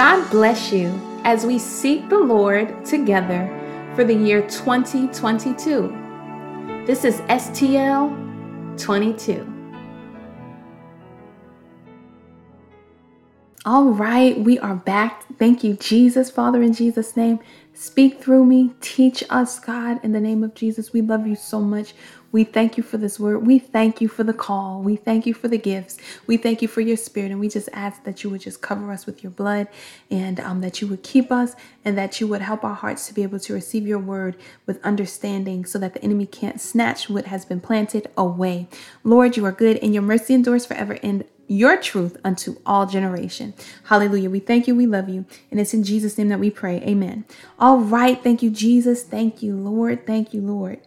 God bless you as we seek the Lord together for the year 2022. This is STL 22. All right, we are back. Thank you, Jesus, Father, in Jesus' name. Speak through me. Teach us, God, in the name of Jesus. We love you so much. We thank you for this word. We thank you for the call. We thank you for the gifts. We thank you for your spirit. And we just ask that you would just cover us with your blood and um, that you would keep us and that you would help our hearts to be able to receive your word with understanding so that the enemy can't snatch what has been planted away. Lord, you are good and your mercy endures forever. And your truth unto all generation. Hallelujah. We thank you. We love you. And it's in Jesus' name that we pray. Amen. All right. Thank you, Jesus. Thank you, Lord. Thank you, Lord.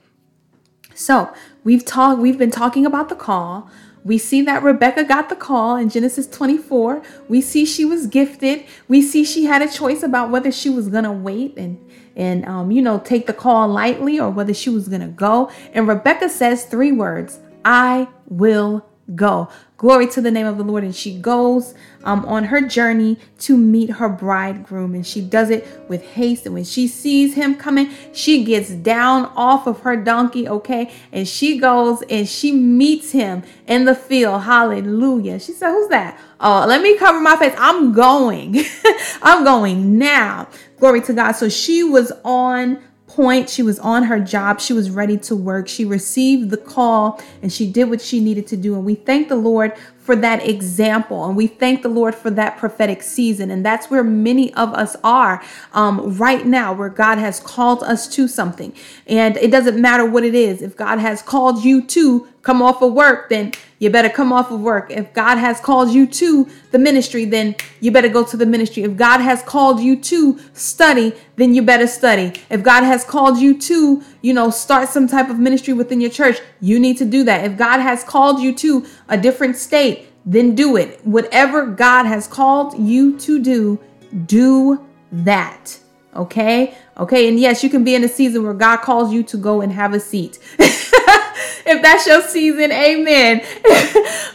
So we've talked, we've been talking about the call. We see that Rebecca got the call in Genesis 24. We see she was gifted. We see she had a choice about whether she was gonna wait and and um, you know take the call lightly or whether she was gonna go. And Rebecca says three words: "I will go." Glory to the name of the Lord. And she goes um, on her journey to meet her bridegroom. And she does it with haste. And when she sees him coming, she gets down off of her donkey, okay? And she goes and she meets him in the field. Hallelujah. She said, Who's that? Oh, let me cover my face. I'm going. I'm going now. Glory to God. So she was on point. She was on her job. She was ready to work. She received the call and she did what she needed to do. And we thank the Lord for that example. And we thank the Lord for that prophetic season. And that's where many of us are um, right now, where God has called us to something. And it doesn't matter what it is. If God has called you to come off of work, then you better come off of work. If God has called you to the ministry, then you better go to the ministry. If God has called you to study, then you better study. If God has called you to, you know, start some type of ministry within your church, you need to do that. If God has called you to a different state, then do it. Whatever God has called you to do, do that. Okay? Okay. And yes, you can be in a season where God calls you to go and have a seat. if that's your season, amen.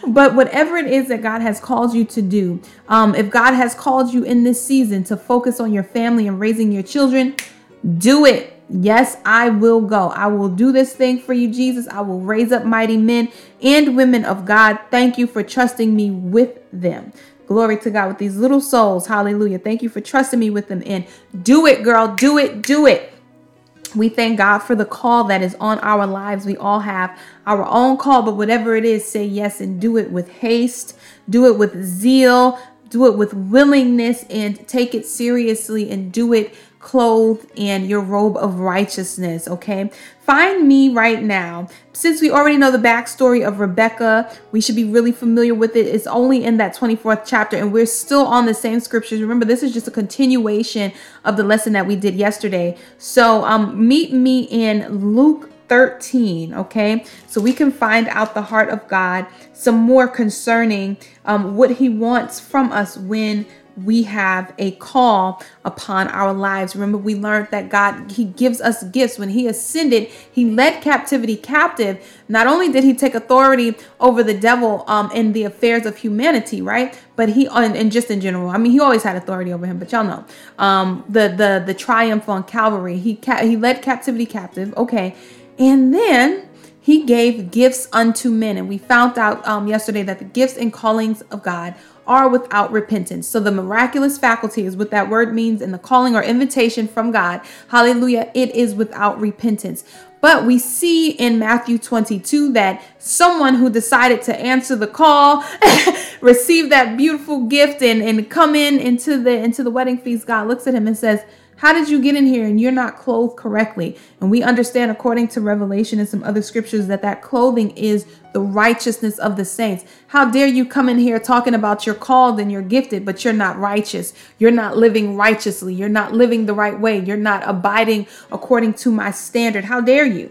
but whatever it is that God has called you to do, um, if God has called you in this season to focus on your family and raising your children, do it. Yes, I will go. I will do this thing for you, Jesus. I will raise up mighty men and women of God. Thank you for trusting me with them. Glory to God with these little souls. Hallelujah. Thank you for trusting me with them. And do it, girl. Do it. Do it. We thank God for the call that is on our lives. We all have our own call, but whatever it is, say yes and do it with haste, do it with zeal, do it with willingness, and take it seriously and do it clothed in your robe of righteousness. Okay. Find me right now. Since we already know the backstory of Rebecca, we should be really familiar with it. It's only in that 24th chapter, and we're still on the same scriptures. Remember, this is just a continuation of the lesson that we did yesterday. So um meet me in Luke 13 okay so we can find out the heart of god some more concerning um, what he wants from us when we have a call upon our lives. Remember, we learned that God, He gives us gifts. When He ascended, He led captivity captive. Not only did He take authority over the devil um, in the affairs of humanity, right? But He, and, and just in general, I mean, He always had authority over him. But y'all know, um, the the the triumph on Calvary. He ca- He led captivity captive. Okay, and then he gave gifts unto men. And we found out um, yesterday that the gifts and callings of God are without repentance. So the miraculous faculty is what that word means in the calling or invitation from God. Hallelujah. It is without repentance. But we see in Matthew 22 that someone who decided to answer the call, receive that beautiful gift and, and come in into the into the wedding feast, God looks at him and says, how did you get in here and you're not clothed correctly? And we understand, according to Revelation and some other scriptures, that that clothing is the righteousness of the saints. How dare you come in here talking about you're called and you're gifted, but you're not righteous? You're not living righteously. You're not living the right way. You're not abiding according to my standard. How dare you?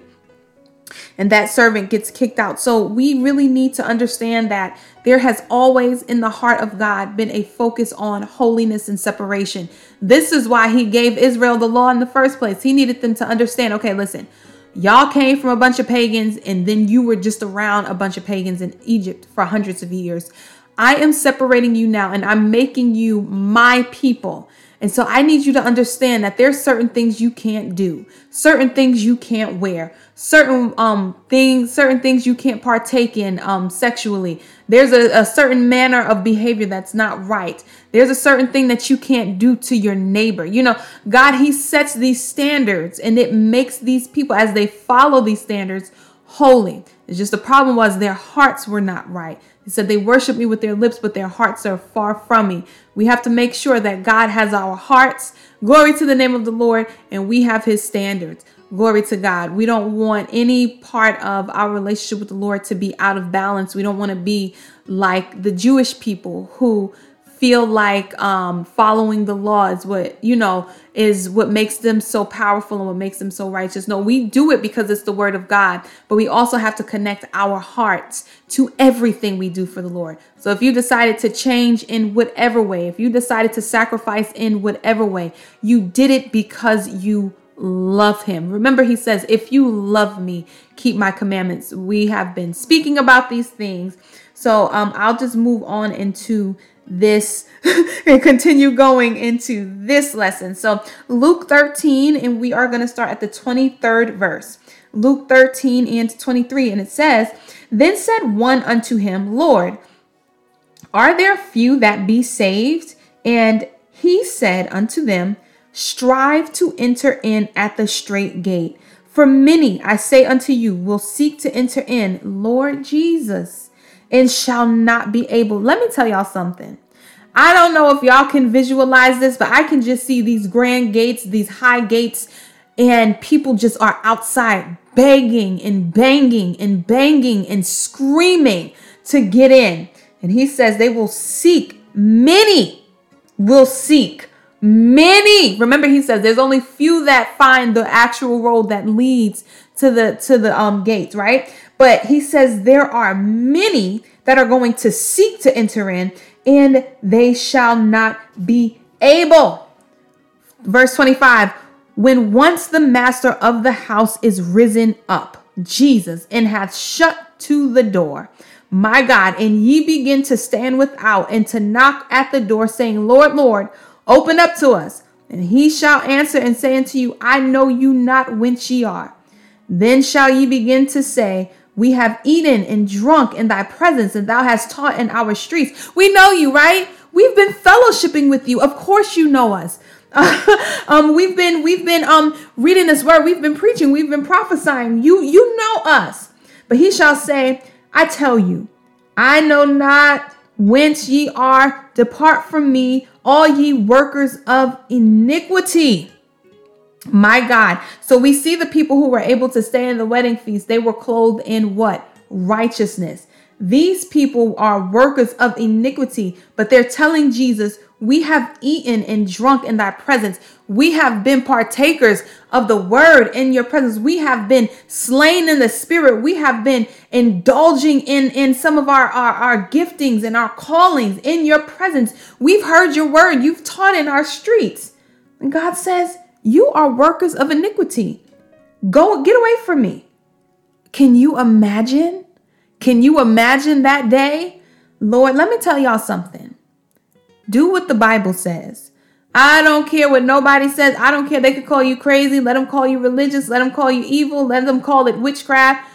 and that servant gets kicked out. So we really need to understand that there has always in the heart of God been a focus on holiness and separation. This is why he gave Israel the law in the first place. He needed them to understand, okay, listen, y'all came from a bunch of pagans and then you were just around a bunch of pagans in Egypt for hundreds of years. I am separating you now and I'm making you my people. And so I need you to understand that there's certain things you can't do, certain things you can't wear, certain um things, certain things you can't partake in um sexually. There's a, a certain manner of behavior that's not right. There's a certain thing that you can't do to your neighbor. You know, God, He sets these standards and it makes these people, as they follow these standards, holy. It's just the problem was their hearts were not right. He said they worship me with their lips, but their hearts are far from me. We have to make sure that God has our hearts. Glory to the name of the Lord, and we have his standards. Glory to God. We don't want any part of our relationship with the Lord to be out of balance. We don't want to be like the Jewish people who feel like um, following the law is what you know is what makes them so powerful and what makes them so righteous. No we do it because it's the word of god but we also have to connect our hearts to everything we do for the lord. So if you decided to change in whatever way if you decided to sacrifice in whatever way you did it because you love him. Remember he says if you love me keep my commandments. We have been speaking about these things. So um, i'll just move on into this and continue going into this lesson. So, Luke 13, and we are going to start at the 23rd verse. Luke 13 and 23, and it says, Then said one unto him, Lord, are there few that be saved? And he said unto them, Strive to enter in at the strait gate. For many, I say unto you, will seek to enter in, Lord Jesus and shall not be able. Let me tell y'all something. I don't know if y'all can visualize this, but I can just see these grand gates, these high gates, and people just are outside begging and banging and banging and screaming to get in. And he says they will seek, many will seek. Many. Remember, he says there's only few that find the actual road that leads to the to the um gates, right? But he says there are many that are going to seek to enter in, and they shall not be able. Verse 25 When once the master of the house is risen up, Jesus, and hath shut to the door, my God, and ye begin to stand without and to knock at the door, saying, Lord, Lord, open up to us. And he shall answer and say unto you, I know you not whence ye are. Then shall ye begin to say, we have eaten and drunk in thy presence, and thou hast taught in our streets. We know you, right? We've been fellowshipping with you. Of course, you know us. um, we've been we've been um reading this word. We've been preaching. We've been prophesying. You you know us. But he shall say, I tell you, I know not whence ye are. Depart from me, all ye workers of iniquity. My God. So we see the people who were able to stay in the wedding feast, they were clothed in what? Righteousness. These people are workers of iniquity, but they're telling Jesus, We have eaten and drunk in thy presence. We have been partakers of the word in your presence. We have been slain in the spirit. We have been indulging in, in some of our, our, our giftings and our callings in your presence. We've heard your word. You've taught in our streets. And God says, you are workers of iniquity. Go get away from me. Can you imagine? Can you imagine that day? Lord, let me tell y'all something. Do what the Bible says. I don't care what nobody says. I don't care. They could call you crazy. Let them call you religious. Let them call you evil. Let them call it witchcraft.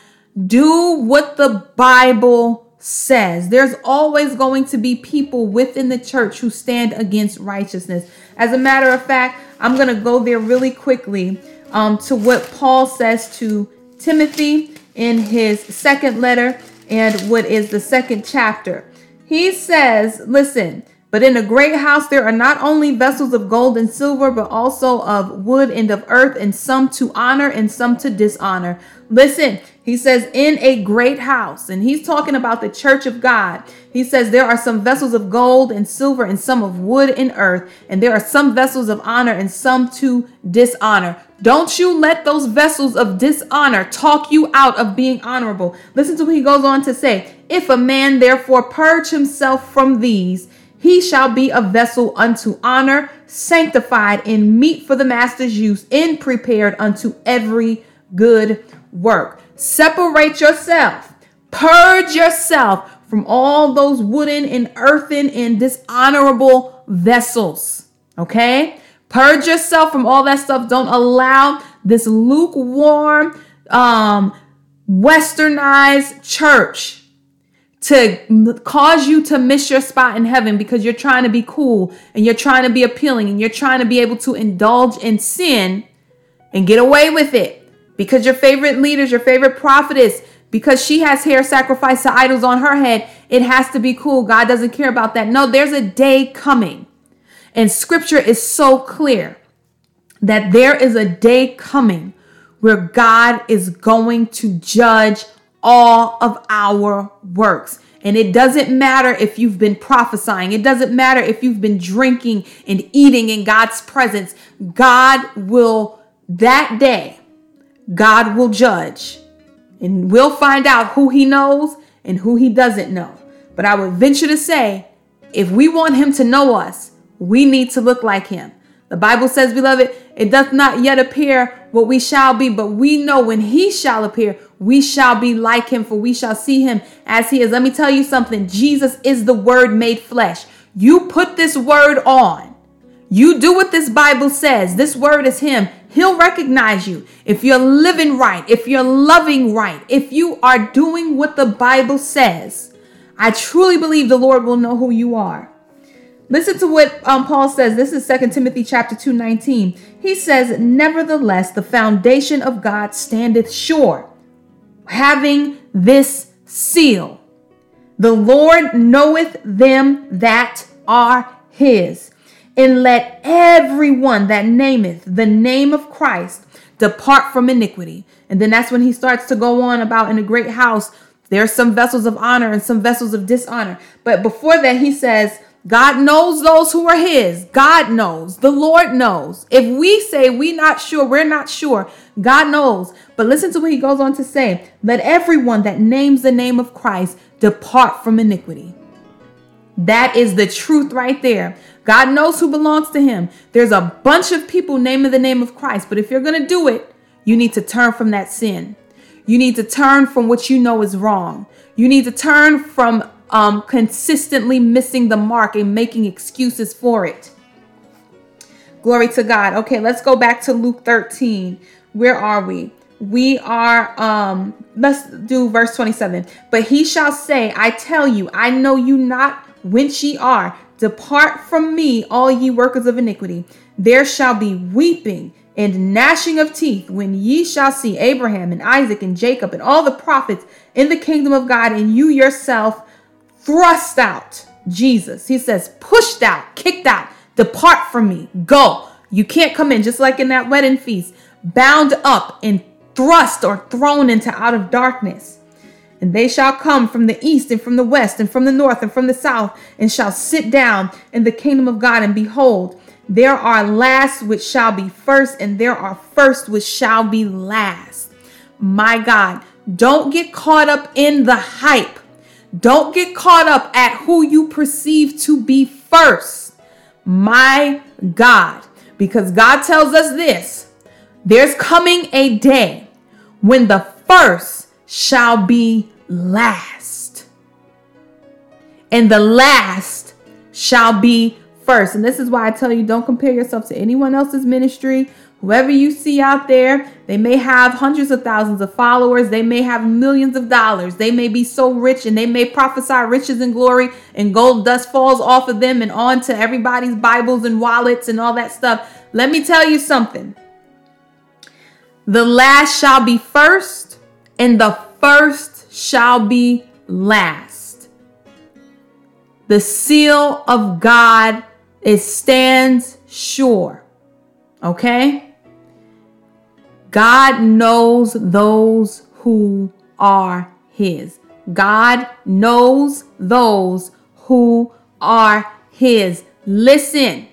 Do what the Bible says. There's always going to be people within the church who stand against righteousness. As a matter of fact, I'm going to go there really quickly um, to what Paul says to Timothy in his second letter and what is the second chapter. He says, Listen, but in a great house there are not only vessels of gold and silver, but also of wood and of earth, and some to honor and some to dishonor. Listen, he says, in a great house, and he's talking about the church of God. He says, there are some vessels of gold and silver, and some of wood and earth, and there are some vessels of honor and some to dishonor. Don't you let those vessels of dishonor talk you out of being honorable. Listen to what he goes on to say. If a man therefore purge himself from these, he shall be a vessel unto honor, sanctified in meet for the master's use, and prepared unto every good work. Separate yourself, purge yourself from all those wooden and earthen and dishonorable vessels. Okay? Purge yourself from all that stuff. Don't allow this lukewarm, um, westernized church to cause you to miss your spot in heaven because you're trying to be cool and you're trying to be appealing and you're trying to be able to indulge in sin and get away with it because your favorite leaders, your favorite prophetess, because she has hair sacrificed to idols on her head, it has to be cool. God doesn't care about that. No, there's a day coming. And scripture is so clear that there is a day coming where God is going to judge all of our works. And it doesn't matter if you've been prophesying, it doesn't matter if you've been drinking and eating in God's presence. God will, that day, God will judge. And we'll find out who he knows and who he doesn't know. But I would venture to say, if we want him to know us, we need to look like him. The Bible says, beloved, it doth not yet appear what we shall be, but we know when he shall appear, we shall be like him, for we shall see him as he is. Let me tell you something Jesus is the word made flesh. You put this word on, you do what this Bible says. This word is him. He'll recognize you if you're living right, if you're loving right, if you are doing what the Bible says. I truly believe the Lord will know who you are. Listen to what um, Paul says. This is 2 Timothy chapter 2, 19. He says, Nevertheless, the foundation of God standeth sure, having this seal. The Lord knoweth them that are his. And let everyone that nameth the name of Christ depart from iniquity. And then that's when he starts to go on about in a great house, there are some vessels of honor and some vessels of dishonor. But before that, he says, God knows those who are his. God knows. The Lord knows. If we say we're not sure, we're not sure. God knows. But listen to what he goes on to say. Let everyone that names the name of Christ depart from iniquity. That is the truth right there. God knows who belongs to him. There's a bunch of people naming the name of Christ, but if you're going to do it, you need to turn from that sin. You need to turn from what you know is wrong. You need to turn from um, consistently missing the mark and making excuses for it. Glory to God. Okay, let's go back to Luke 13. Where are we? We are, um, let's do verse 27. But he shall say, I tell you, I know you not whence ye are. Depart from me, all ye workers of iniquity. There shall be weeping and gnashing of teeth when ye shall see Abraham and Isaac and Jacob and all the prophets in the kingdom of God, and you yourself thrust out. Jesus. He says, pushed out, kicked out, depart from me, go. You can't come in, just like in that wedding feast, bound up and thrust or thrown into out of darkness. And they shall come from the east and from the west and from the north and from the south and shall sit down in the kingdom of God. And behold, there are last which shall be first, and there are first which shall be last. My God, don't get caught up in the hype don't get caught up at who you perceive to be first. My God, because God tells us this there's coming a day when the first shall be last, and the last shall be first. And this is why I tell you don't compare yourself to anyone else's ministry Whoever you see out there, they may have hundreds of thousands of followers. They may have millions of dollars. They may be so rich and they may prophesy riches and glory and gold dust falls off of them and onto everybody's Bibles and wallets and all that stuff. Let me tell you something. The last shall be first and the first shall be last. The seal of God it stands sure. Okay? God knows those who are His. God knows those who are His. Listen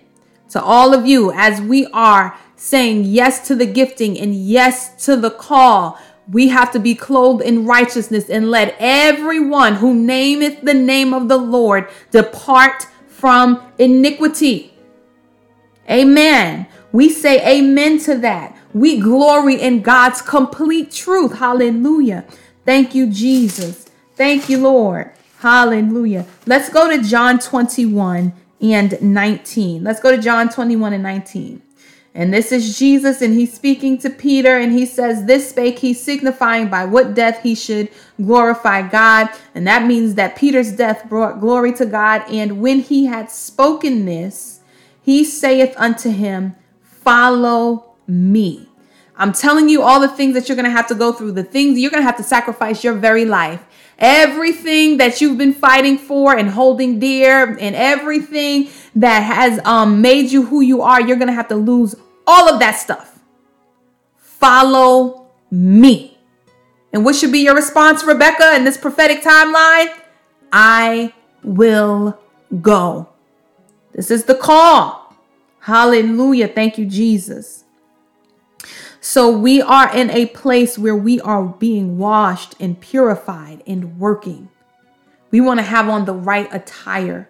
to all of you as we are saying yes to the gifting and yes to the call. We have to be clothed in righteousness and let everyone who nameth the name of the Lord depart from iniquity. Amen. We say amen to that. We glory in God's complete truth. Hallelujah. Thank you, Jesus. Thank you, Lord. Hallelujah. Let's go to John 21 and 19. Let's go to John 21 and 19. And this is Jesus, and he's speaking to Peter, and he says, This spake he, signifying by what death he should glorify God. And that means that Peter's death brought glory to God. And when he had spoken this, he saith unto him, Follow me. I'm telling you all the things that you're going to have to go through, the things you're going to have to sacrifice your very life. Everything that you've been fighting for and holding dear, and everything that has um, made you who you are, you're going to have to lose all of that stuff. Follow me. And what should be your response, Rebecca, in this prophetic timeline? I will go. This is the call. Hallelujah. Thank you, Jesus. So we are in a place where we are being washed and purified and working. We want to have on the right attire.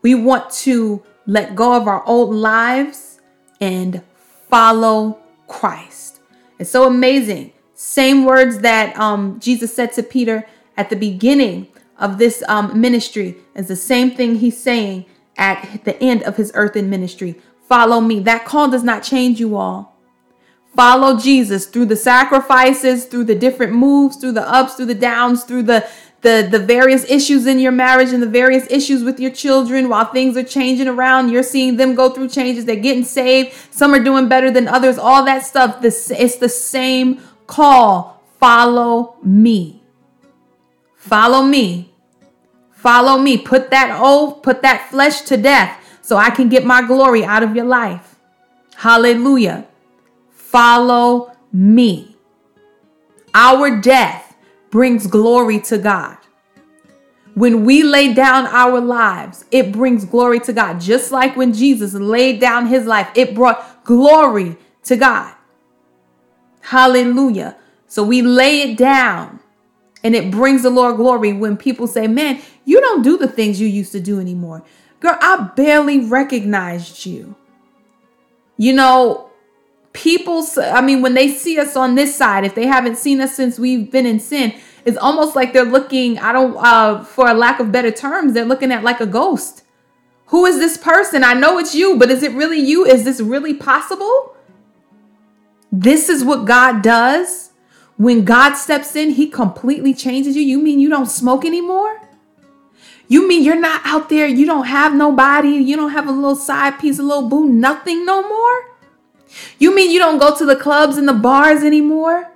We want to let go of our old lives and follow Christ. It's so amazing. Same words that um, Jesus said to Peter at the beginning of this um, ministry is the same thing he's saying at the end of his earthen ministry. Follow me. That call does not change you all. Follow Jesus through the sacrifices, through the different moves, through the ups, through the downs, through the the the various issues in your marriage and the various issues with your children while things are changing around. You're seeing them go through changes. They're getting saved. Some are doing better than others. All that stuff this it's the same call. Follow me. Follow me. Follow me. Put that old put that flesh to death so i can get my glory out of your life. Hallelujah. Follow me. Our death brings glory to God. When we lay down our lives, it brings glory to God. Just like when Jesus laid down his life, it brought glory to God. Hallelujah. So we lay it down and it brings the Lord glory when people say, Man, you don't do the things you used to do anymore. Girl, I barely recognized you. You know, people i mean when they see us on this side if they haven't seen us since we've been in sin it's almost like they're looking i don't uh for a lack of better terms they're looking at like a ghost. Who is this person? I know it's you but is it really you? Is this really possible? This is what god does. When god steps in he completely changes you. You mean you don't smoke anymore? You mean you're not out there you don't have nobody you don't have a little side piece a little boo nothing no more you mean you don't go to the clubs and the bars anymore?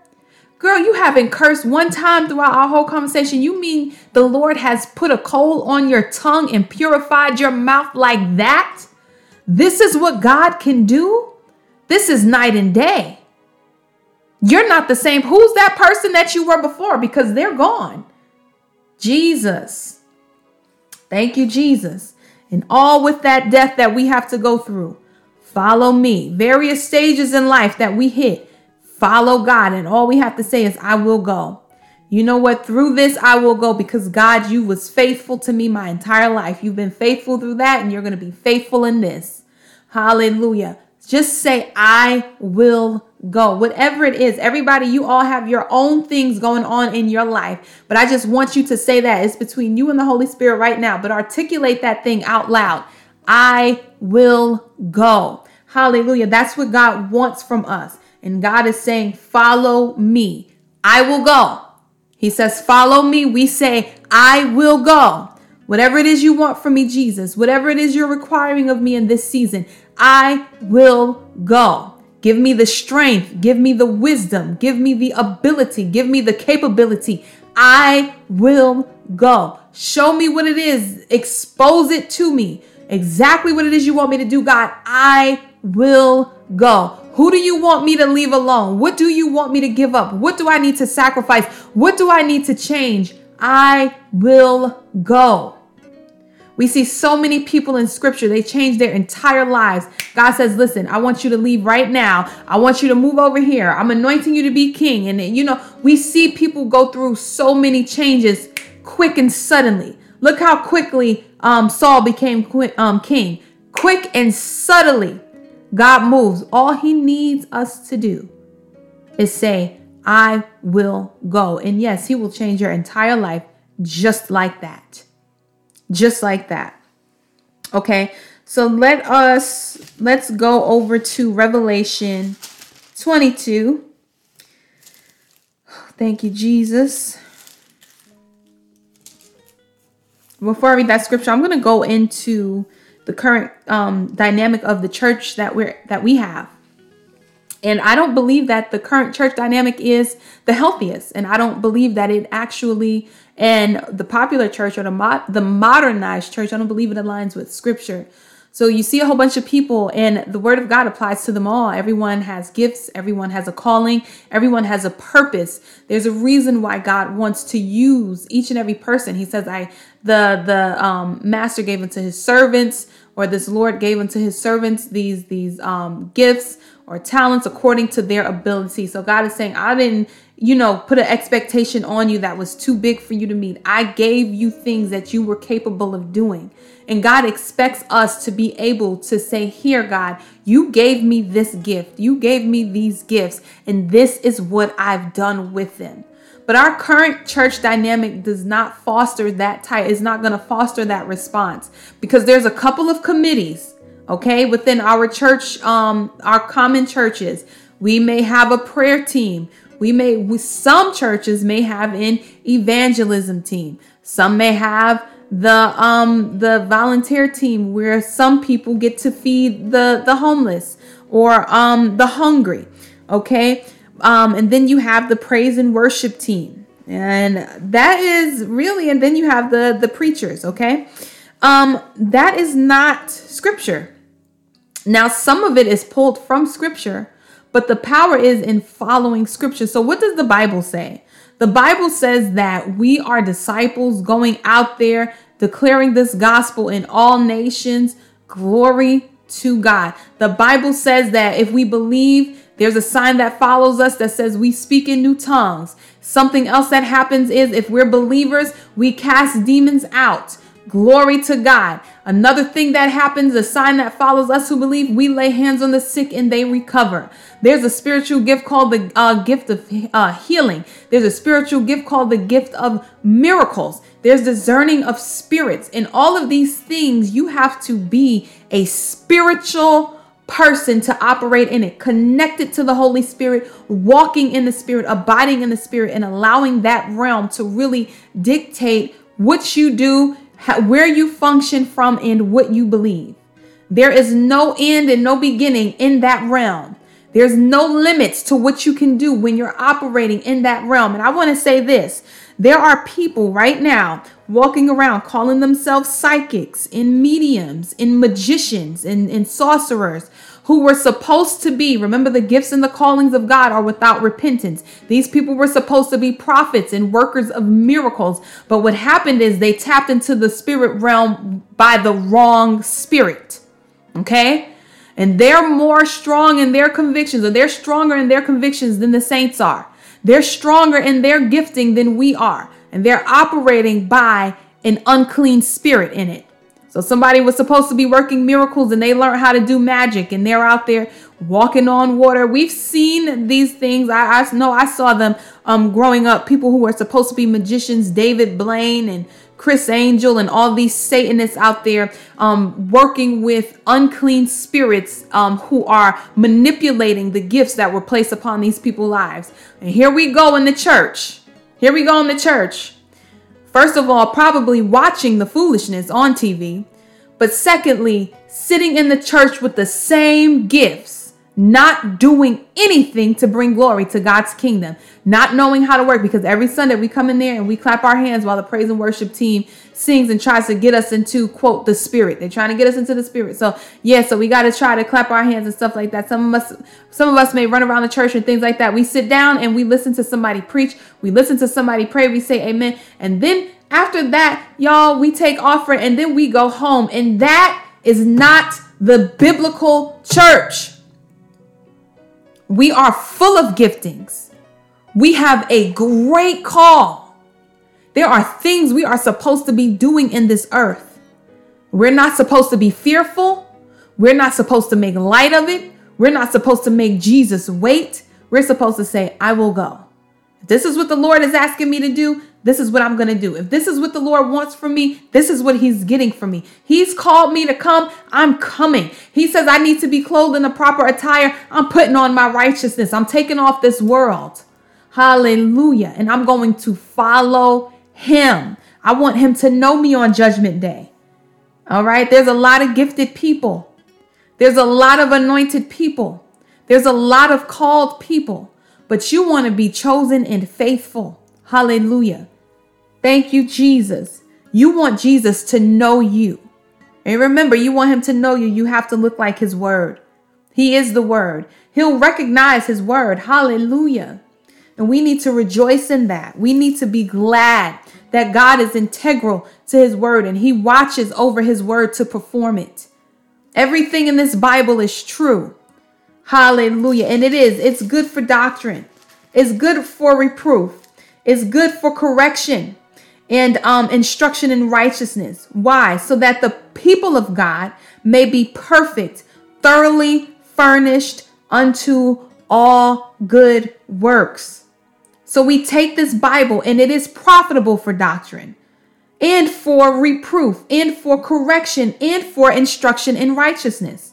Girl, you haven't cursed one time throughout our whole conversation. You mean the Lord has put a coal on your tongue and purified your mouth like that? This is what God can do? This is night and day. You're not the same. Who's that person that you were before? Because they're gone. Jesus. Thank you, Jesus. And all with that death that we have to go through. Follow me. Various stages in life that we hit. Follow God. And all we have to say is, I will go. You know what? Through this, I will go because God, you was faithful to me my entire life. You've been faithful through that, and you're going to be faithful in this. Hallelujah. Just say, I will go. Whatever it is, everybody, you all have your own things going on in your life. But I just want you to say that it's between you and the Holy Spirit right now. But articulate that thing out loud. I will go. Hallelujah. That's what God wants from us. And God is saying, Follow me. I will go. He says, Follow me. We say, I will go. Whatever it is you want from me, Jesus, whatever it is you're requiring of me in this season, I will go. Give me the strength, give me the wisdom, give me the ability, give me the capability. I will go. Show me what it is, expose it to me exactly what it is you want me to do, God, I will go. Who do you want me to leave alone? What do you want me to give up? What do I need to sacrifice? What do I need to change? I will go. We see so many people in scripture, they change their entire lives. God says, Listen, I want you to leave right now. I want you to move over here. I'm anointing you to be king. And, you know, we see people go through so many changes quick and suddenly. Look how quickly um, Saul became um, king. Quick and subtly, God moves. All he needs us to do is say, I will go. And yes, he will change your entire life just like that. just like that. Okay, so let us let's go over to Revelation 22. Thank you, Jesus. Before I read that scripture, I'm going to go into the current um, dynamic of the church that we're that we have. And I don't believe that the current church dynamic is the healthiest, and I don't believe that it actually and the popular church or the mo- the modernized church. I don't believe it aligns with scripture. So you see a whole bunch of people, and the word of God applies to them all. Everyone has gifts, everyone has a calling, everyone has a purpose. There's a reason why God wants to use each and every person. He says, I the the um, master gave unto his servants, or this Lord gave unto his servants these these um, gifts or talents according to their ability. So God is saying, I didn't you know, put an expectation on you that was too big for you to meet. I gave you things that you were capable of doing. And God expects us to be able to say, Here, God, you gave me this gift. You gave me these gifts, and this is what I've done with them. But our current church dynamic does not foster that type, is not going to foster that response because there's a couple of committees, okay, within our church, um, our common churches. We may have a prayer team. We may, we, some churches may have an evangelism team. Some may have the um the volunteer team where some people get to feed the the homeless or um the hungry okay? Um and then you have the praise and worship team. And that is really and then you have the the preachers okay? Um that is not scripture. Now some of it is pulled from scripture but the power is in following scripture. So, what does the Bible say? The Bible says that we are disciples going out there declaring this gospel in all nations. Glory to God. The Bible says that if we believe, there's a sign that follows us that says we speak in new tongues. Something else that happens is if we're believers, we cast demons out. Glory to God. Another thing that happens, a sign that follows us who believe, we lay hands on the sick and they recover. There's a spiritual gift called the uh, gift of uh, healing. There's a spiritual gift called the gift of miracles. There's discerning of spirits. And all of these things, you have to be a spiritual person to operate in it, connected to the Holy Spirit, walking in the Spirit, abiding in the Spirit, and allowing that realm to really dictate what you do where you function from and what you believe. There is no end and no beginning in that realm. There's no limits to what you can do when you're operating in that realm. And I want to say this there are people right now walking around calling themselves psychics and mediums and magicians and, and sorcerers who were supposed to be, remember, the gifts and the callings of God are without repentance. These people were supposed to be prophets and workers of miracles. But what happened is they tapped into the spirit realm by the wrong spirit. Okay? And they're more strong in their convictions, or they're stronger in their convictions than the saints are. They're stronger in their gifting than we are. And they're operating by an unclean spirit in it. So somebody was supposed to be working miracles and they learned how to do magic and they're out there walking on water. We've seen these things. I, I know I saw them um, growing up. People who are supposed to be magicians, David Blaine and Criss Angel and all these Satanists out there um, working with unclean spirits um, who are manipulating the gifts that were placed upon these people's lives. And here we go in the church. Here we go in the church First of all, probably watching the foolishness on TV. But secondly, sitting in the church with the same gifts, not doing anything to bring glory to God's kingdom, not knowing how to work. Because every Sunday we come in there and we clap our hands while the praise and worship team sings and tries to get us into, quote, the spirit. They're trying to get us into the spirit. So, yeah, so we got to try to clap our hands and stuff like that. Some of us, some of us may run around the church and things like that. We sit down and we listen to somebody preach. We listen to somebody pray. We say amen. And then after that, y'all, we take offering and then we go home. And that is not the biblical church. We are full of giftings. We have a great call. There are things we are supposed to be doing in this earth. We're not supposed to be fearful. We're not supposed to make light of it. We're not supposed to make Jesus wait. We're supposed to say, I will go. If this is what the Lord is asking me to do, this is what I'm going to do. If this is what the Lord wants from me, this is what He's getting from me. He's called me to come, I'm coming. He says I need to be clothed in the proper attire. I'm putting on my righteousness. I'm taking off this world. Hallelujah. And I'm going to follow Him. I want Him to know me on Judgment Day. All right. There's a lot of gifted people, there's a lot of anointed people, there's a lot of called people, but you want to be chosen and faithful. Hallelujah. Thank you, Jesus. You want Jesus to know you. And remember, you want him to know you, you have to look like his word. He is the word. He'll recognize his word. Hallelujah. And we need to rejoice in that. We need to be glad that God is integral to his word and he watches over his word to perform it. Everything in this Bible is true. Hallelujah. And it is. It's good for doctrine. It's good for reproof. It's good for correction and um, instruction in righteousness. Why? So that the people of God may be perfect, thoroughly furnished unto all good works. So we take this Bible and it is profitable for doctrine and for reproof and for correction and for instruction in righteousness.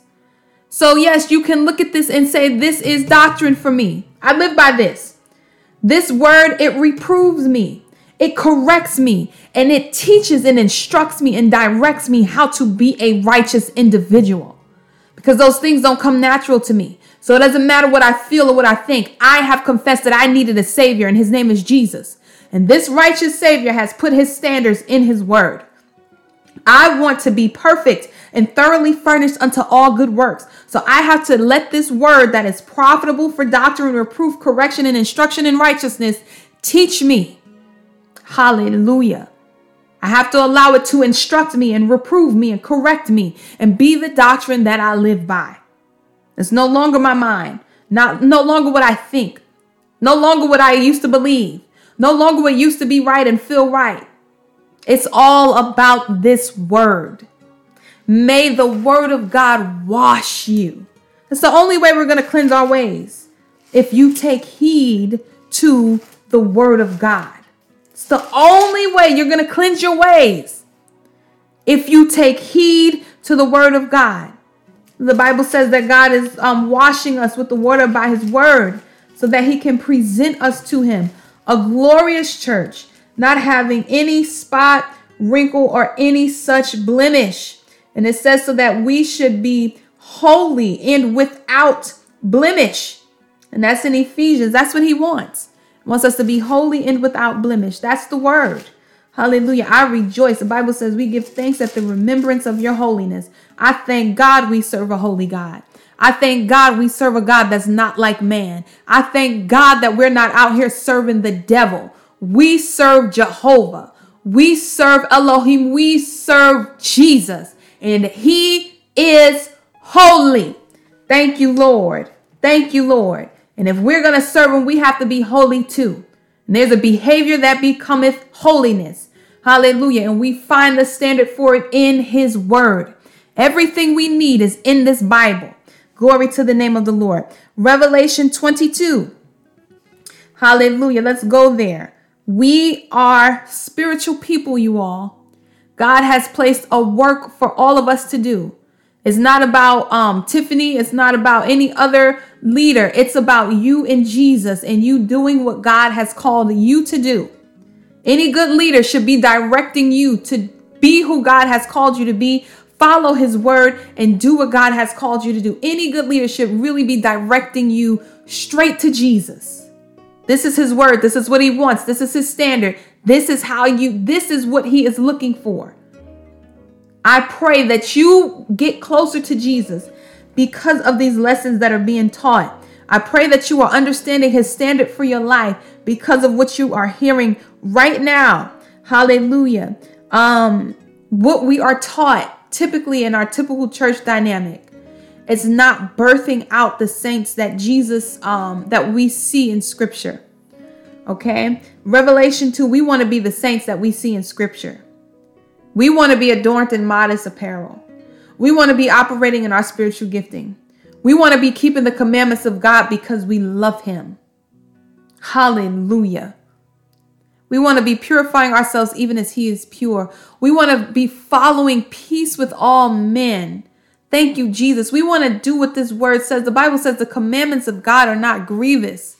So, yes, you can look at this and say, This is doctrine for me. I live by this. This word, it reproves me, it corrects me, and it teaches and instructs me and directs me how to be a righteous individual. Because those things don't come natural to me. So it doesn't matter what I feel or what I think. I have confessed that I needed a Savior, and His name is Jesus. And this righteous Savior has put His standards in His Word. I want to be perfect and thoroughly furnished unto all good works. So I have to let this word that is profitable for doctrine, reproof, correction, and instruction in righteousness teach me. Hallelujah. I have to allow it to instruct me and reprove me and correct me and be the doctrine that I live by. It's no longer my mind, not no longer what I think, no longer what I used to believe, no longer what used to be right and feel right. It's all about this word. May the word of God wash you. That's the only way we're going to cleanse our ways. If you take heed to the word of God, it's the only way you're going to cleanse your ways. If you take heed to the word of God, the Bible says that God is um, washing us with the water by his word so that he can present us to him a glorious church, not having any spot, wrinkle, or any such blemish and it says so that we should be holy and without blemish. And that's in Ephesians. That's what he wants. Wants us to be holy and without blemish. That's the word. Hallelujah. I rejoice. The Bible says we give thanks at the remembrance of your holiness. I thank God we serve a holy God. I thank God we serve a God that's not like man. I thank God that we're not out here serving the devil. We serve Jehovah. We serve Elohim. We serve Jesus and He is holy. Thank you, Lord. Thank you, Lord. And if we're going to serve Him, we have to be holy too. And there's a behavior that becometh holiness. Hallelujah. And we find the standard for it in His Word. Everything we need is in this Bible. Glory to the name of the Lord. Revelation 22. Hallelujah. Let's go there. We are spiritual people, you all. God has placed a work for all of us to do. It's not about um, Tiffany. It's not about any other leader. It's about you and Jesus and you doing what God has called you to do. Any good leader should be directing you to be who God has called you to be, follow his word, and do what God has called you to do. Any good leader should really be directing you straight to Jesus. This is his word. This is what he wants. This is his standard. This is how you, this is what he is looking for. I pray that you get closer to Jesus because of these lessons that are being taught. I pray that you are understanding his standard for your life because of what you are hearing right now. Hallelujah. Um, what we are taught typically in our typical church dynamic it's not birthing out the saints that Jesus um, that we see in scripture. Okay? Revelation 2, we want to be the saints that we see in scripture. We want to be adorned in modest apparel. We want to be operating in our spiritual gifting. We want to be keeping the commandments of God because we love Him. Hallelujah. We want to be purifying ourselves even as He is pure. We want to be following peace with all men. Thank you, Jesus. We want to do what this word says. The Bible says the commandments of God are not grievous.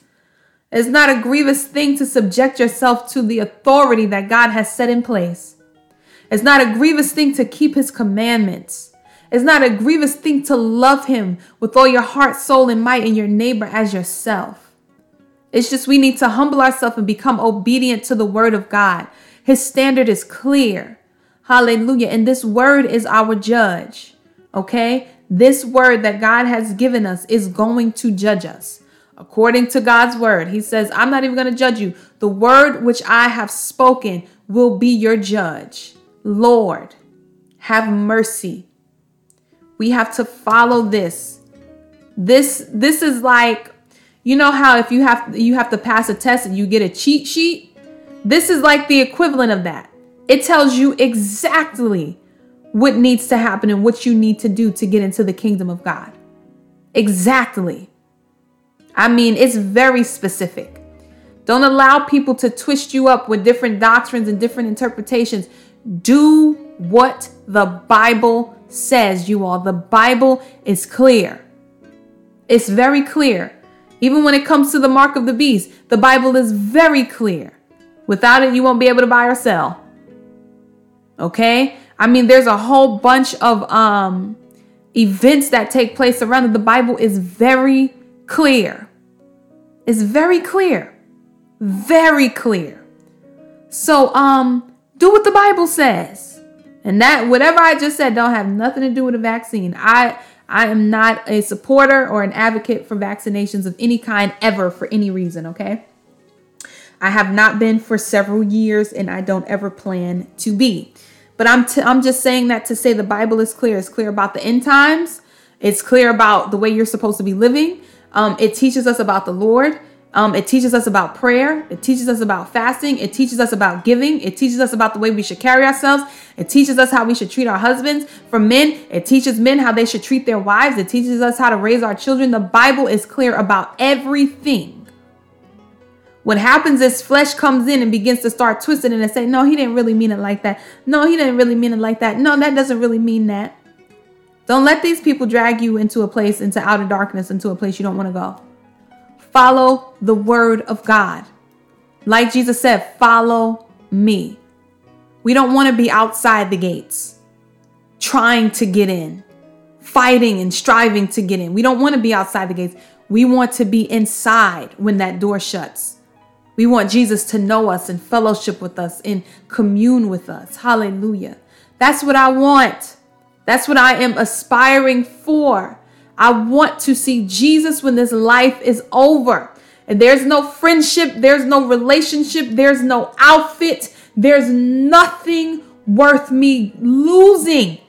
It's not a grievous thing to subject yourself to the authority that God has set in place. It's not a grievous thing to keep his commandments. It's not a grievous thing to love him with all your heart, soul, and might, and your neighbor as yourself. It's just we need to humble ourselves and become obedient to the word of God. His standard is clear. Hallelujah. And this word is our judge. Okay? This word that God has given us is going to judge us. According to God's word, He says, I'm not even going to judge you. The word which I have spoken will be your judge. Lord, have mercy. We have to follow this. This this is like you know how if you have you have to pass a test and you get a cheat sheet? This is like the equivalent of that. It tells you exactly what needs to happen and what you need to do to get into the kingdom of God. Exactly. I mean, it's very specific. Don't allow people to twist you up with different doctrines and different interpretations. Do what the Bible says, you all. The Bible is clear. It's very clear. Even when it comes to the mark of the beast, the Bible is very clear. Without it, you won't be able to buy or sell. Okay? I mean, there's a whole bunch of um events that take place around it. The Bible is very clear. It's very clear. Very clear. So um do what the Bible says. And that whatever I just said don't have nothing to do with a vaccine. I I am not a supporter or an advocate for vaccinations of any kind ever for any reason, okay? I have not been for several years and I don't ever plan to be. But I'm t- I'm just saying that to say the Bible is clear. It's clear about the end times. It's clear about the way you're supposed to be living. Um, it teaches us about the Lord. Um, it teaches us about prayer. It teaches us about fasting. It teaches us about giving. It teaches us about the way we should carry ourselves. It teaches us how we should treat our husbands. For men, it teaches men how they should treat their wives. It teaches us how to raise our children. The Bible is clear about everything. What happens is flesh comes in and begins to start twisting and say, No, he didn't really mean it like that. No, he didn't really mean it like that. No, that doesn't really mean that. Don't let these people drag you into a place, into outer darkness, into a place you don't want to go. Follow the word of God. Like Jesus said, follow me. We don't want to be outside the gates, trying to get in, fighting and striving to get in. We don't want to be outside the gates. We want to be inside when that door shuts. We want Jesus to know us and fellowship with us and commune with us. Hallelujah. That's what I want. That's what I am aspiring for. I want to see Jesus when this life is over. And there's no friendship, there's no relationship, there's no outfit, there's nothing worth me losing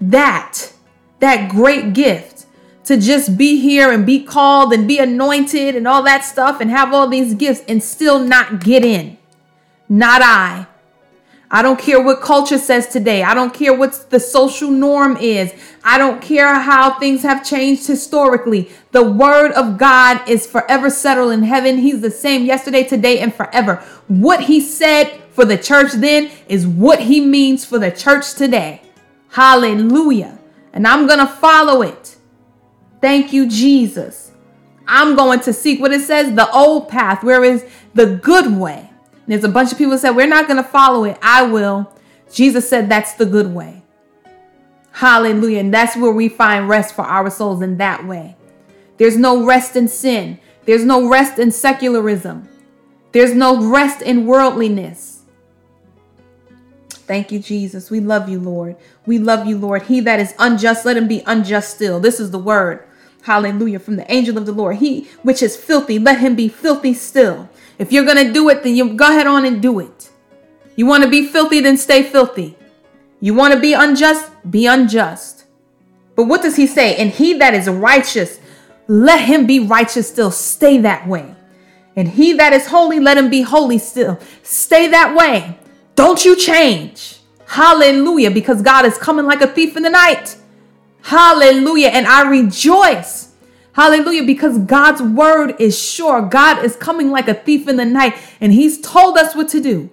that, that great gift to just be here and be called and be anointed and all that stuff and have all these gifts and still not get in. Not I. I don't care what culture says today. I don't care what the social norm is. I don't care how things have changed historically. The word of God is forever settled in heaven. He's the same yesterday, today, and forever. What he said for the church then is what he means for the church today. Hallelujah. And I'm going to follow it. Thank you, Jesus. I'm going to seek what it says the old path, where is the good way there's a bunch of people that said, We're not going to follow it. I will. Jesus said, That's the good way. Hallelujah. And that's where we find rest for our souls in that way. There's no rest in sin, there's no rest in secularism, there's no rest in worldliness. Thank you, Jesus. We love you, Lord. We love you, Lord. He that is unjust, let him be unjust still. This is the word. Hallelujah. From the angel of the Lord. He which is filthy, let him be filthy still. If you're going to do it, then you go ahead on and do it. You want to be filthy, then stay filthy. You want to be unjust, be unjust. But what does he say? And he that is righteous, let him be righteous still. Stay that way. And he that is holy, let him be holy still. Stay that way. Don't you change. Hallelujah. Because God is coming like a thief in the night. Hallelujah. And I rejoice Hallelujah. Because God's word is sure. God is coming like a thief in the night, and He's told us what to do.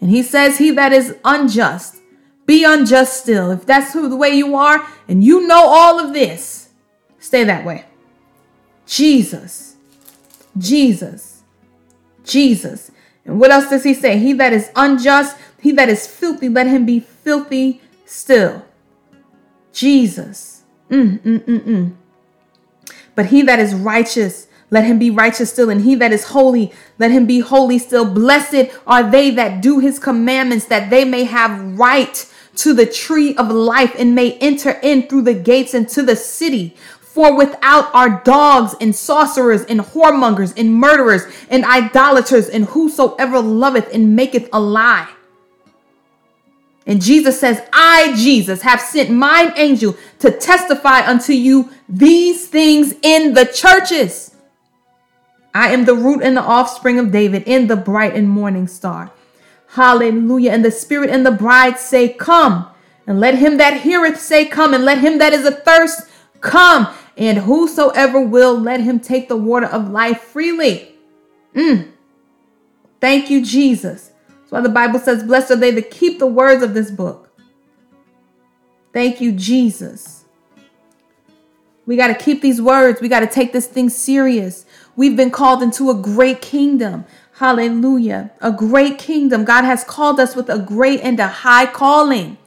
And He says, He that is unjust, be unjust still. If that's who the way you are, and you know all of this, stay that way. Jesus. Jesus. Jesus. And what else does he say? He that is unjust, he that is filthy, let him be filthy still. Jesus. Mm, mm, mm, mm. But he that is righteous, let him be righteous still. And he that is holy, let him be holy still. Blessed are they that do his commandments, that they may have right to the tree of life and may enter in through the gates into the city. For without are dogs and sorcerers and whoremongers and murderers and idolaters and whosoever loveth and maketh a lie. And Jesus says, I, Jesus, have sent mine angel to testify unto you these things in the churches. I am the root and the offspring of David in the bright and morning star. Hallelujah. And the Spirit and the bride say, Come. And let him that heareth say, Come. And let him that is athirst come and whosoever will, let him take the water of life freely. Mm. Thank you, Jesus. That's why the Bible says, Blessed are they that keep the words of this book. Thank you, Jesus. We got to keep these words. We got to take this thing serious. We've been called into a great kingdom. Hallelujah. A great kingdom. God has called us with a great and a high calling.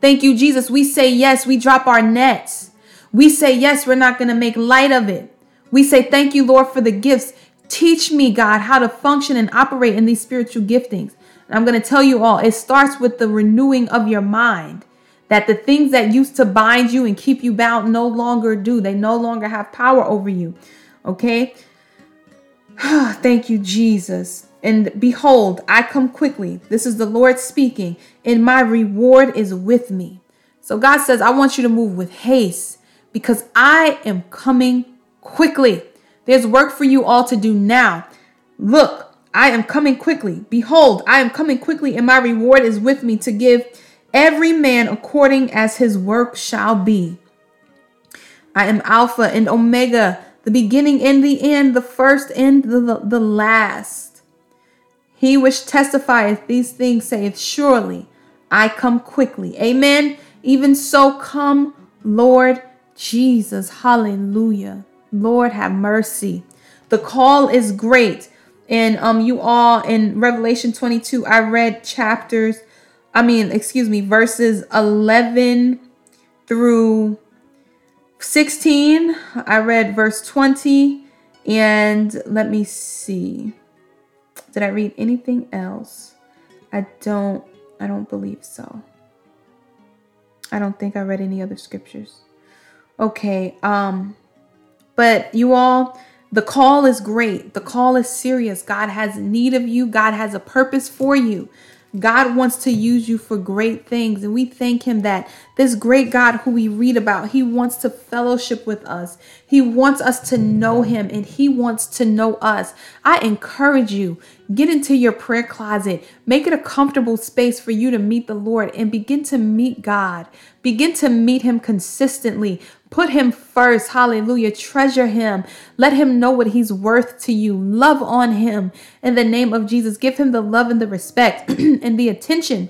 Thank you, Jesus. We say yes. We drop our nets. We say, yes, we're not going to make light of it. We say, thank you, Lord, for the gifts. Teach me, God, how to function and operate in these spiritual giftings. And I'm going to tell you all, it starts with the renewing of your mind. That the things that used to bind you and keep you bound no longer do. They no longer have power over you. Okay? Thank you, Jesus. And behold, I come quickly. This is the Lord speaking, and my reward is with me. So God says, I want you to move with haste because I am coming quickly. There's work for you all to do now. Look, I am coming quickly. Behold, I am coming quickly, and my reward is with me to give every man according as his work shall be. I am Alpha and Omega, the beginning and the end, the first and the, the, the last. He which testifieth these things saith, Surely I come quickly. Amen. Even so, come, Lord Jesus, hallelujah. Lord have mercy. The call is great. And um you all in Revelation 22 I read chapters I mean, excuse me, verses 11 through 16. I read verse 20 and let me see. Did I read anything else? I don't I don't believe so. I don't think I read any other scriptures. Okay. Um, but you all, the call is great. The call is serious. God has need of you. God has a purpose for you. God wants to use you for great things. And we thank Him that this great God who we read about, He wants to fellowship with us. He wants us to know Him and He wants to know us. I encourage you, get into your prayer closet, make it a comfortable space for you to meet the Lord and begin to meet God. Begin to meet Him consistently. Put him first. Hallelujah. Treasure him. Let him know what he's worth to you. Love on him in the name of Jesus. Give him the love and the respect and the attention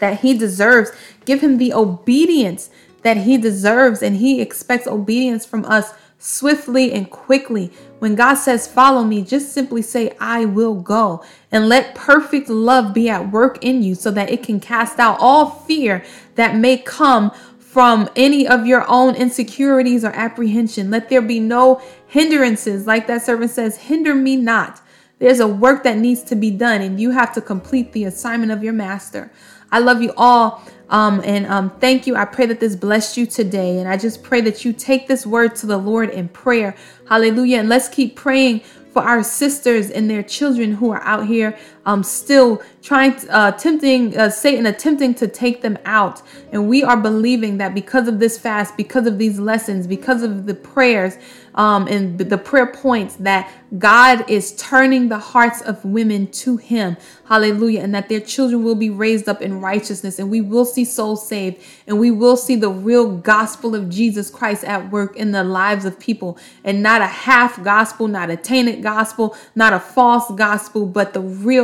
that he deserves. Give him the obedience that he deserves. And he expects obedience from us swiftly and quickly. When God says, Follow me, just simply say, I will go. And let perfect love be at work in you so that it can cast out all fear that may come from any of your own insecurities or apprehension. Let there be no hindrances. Like that servant says, hinder me not. There's a work that needs to be done, and you have to complete the assignment of your master. I love you all. Um, and um, thank you. I pray that this blessed you today. And I just pray that you take this word to the Lord in prayer. Hallelujah. And let's keep praying for our sisters and their children who are out here um, still trying, uh, tempting uh, Satan, attempting to take them out. And we are believing that because of this fast, because of these lessons, because of the prayers, um, and the prayer points that God is turning the hearts of women to Him. Hallelujah. And that their children will be raised up in righteousness and we will see souls saved and we will see the real gospel of Jesus Christ at work in the lives of people and not a half gospel, not a tainted gospel, not a false gospel, but the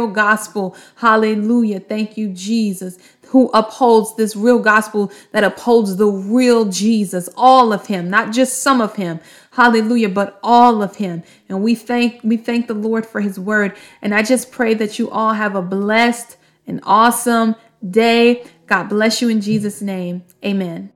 real gospel. Hallelujah. Thank you, Jesus who upholds this real gospel that upholds the real Jesus, all of him, not just some of him. Hallelujah, but all of him. And we thank we thank the Lord for his word. And I just pray that you all have a blessed and awesome day. God bless you in Jesus name. Amen.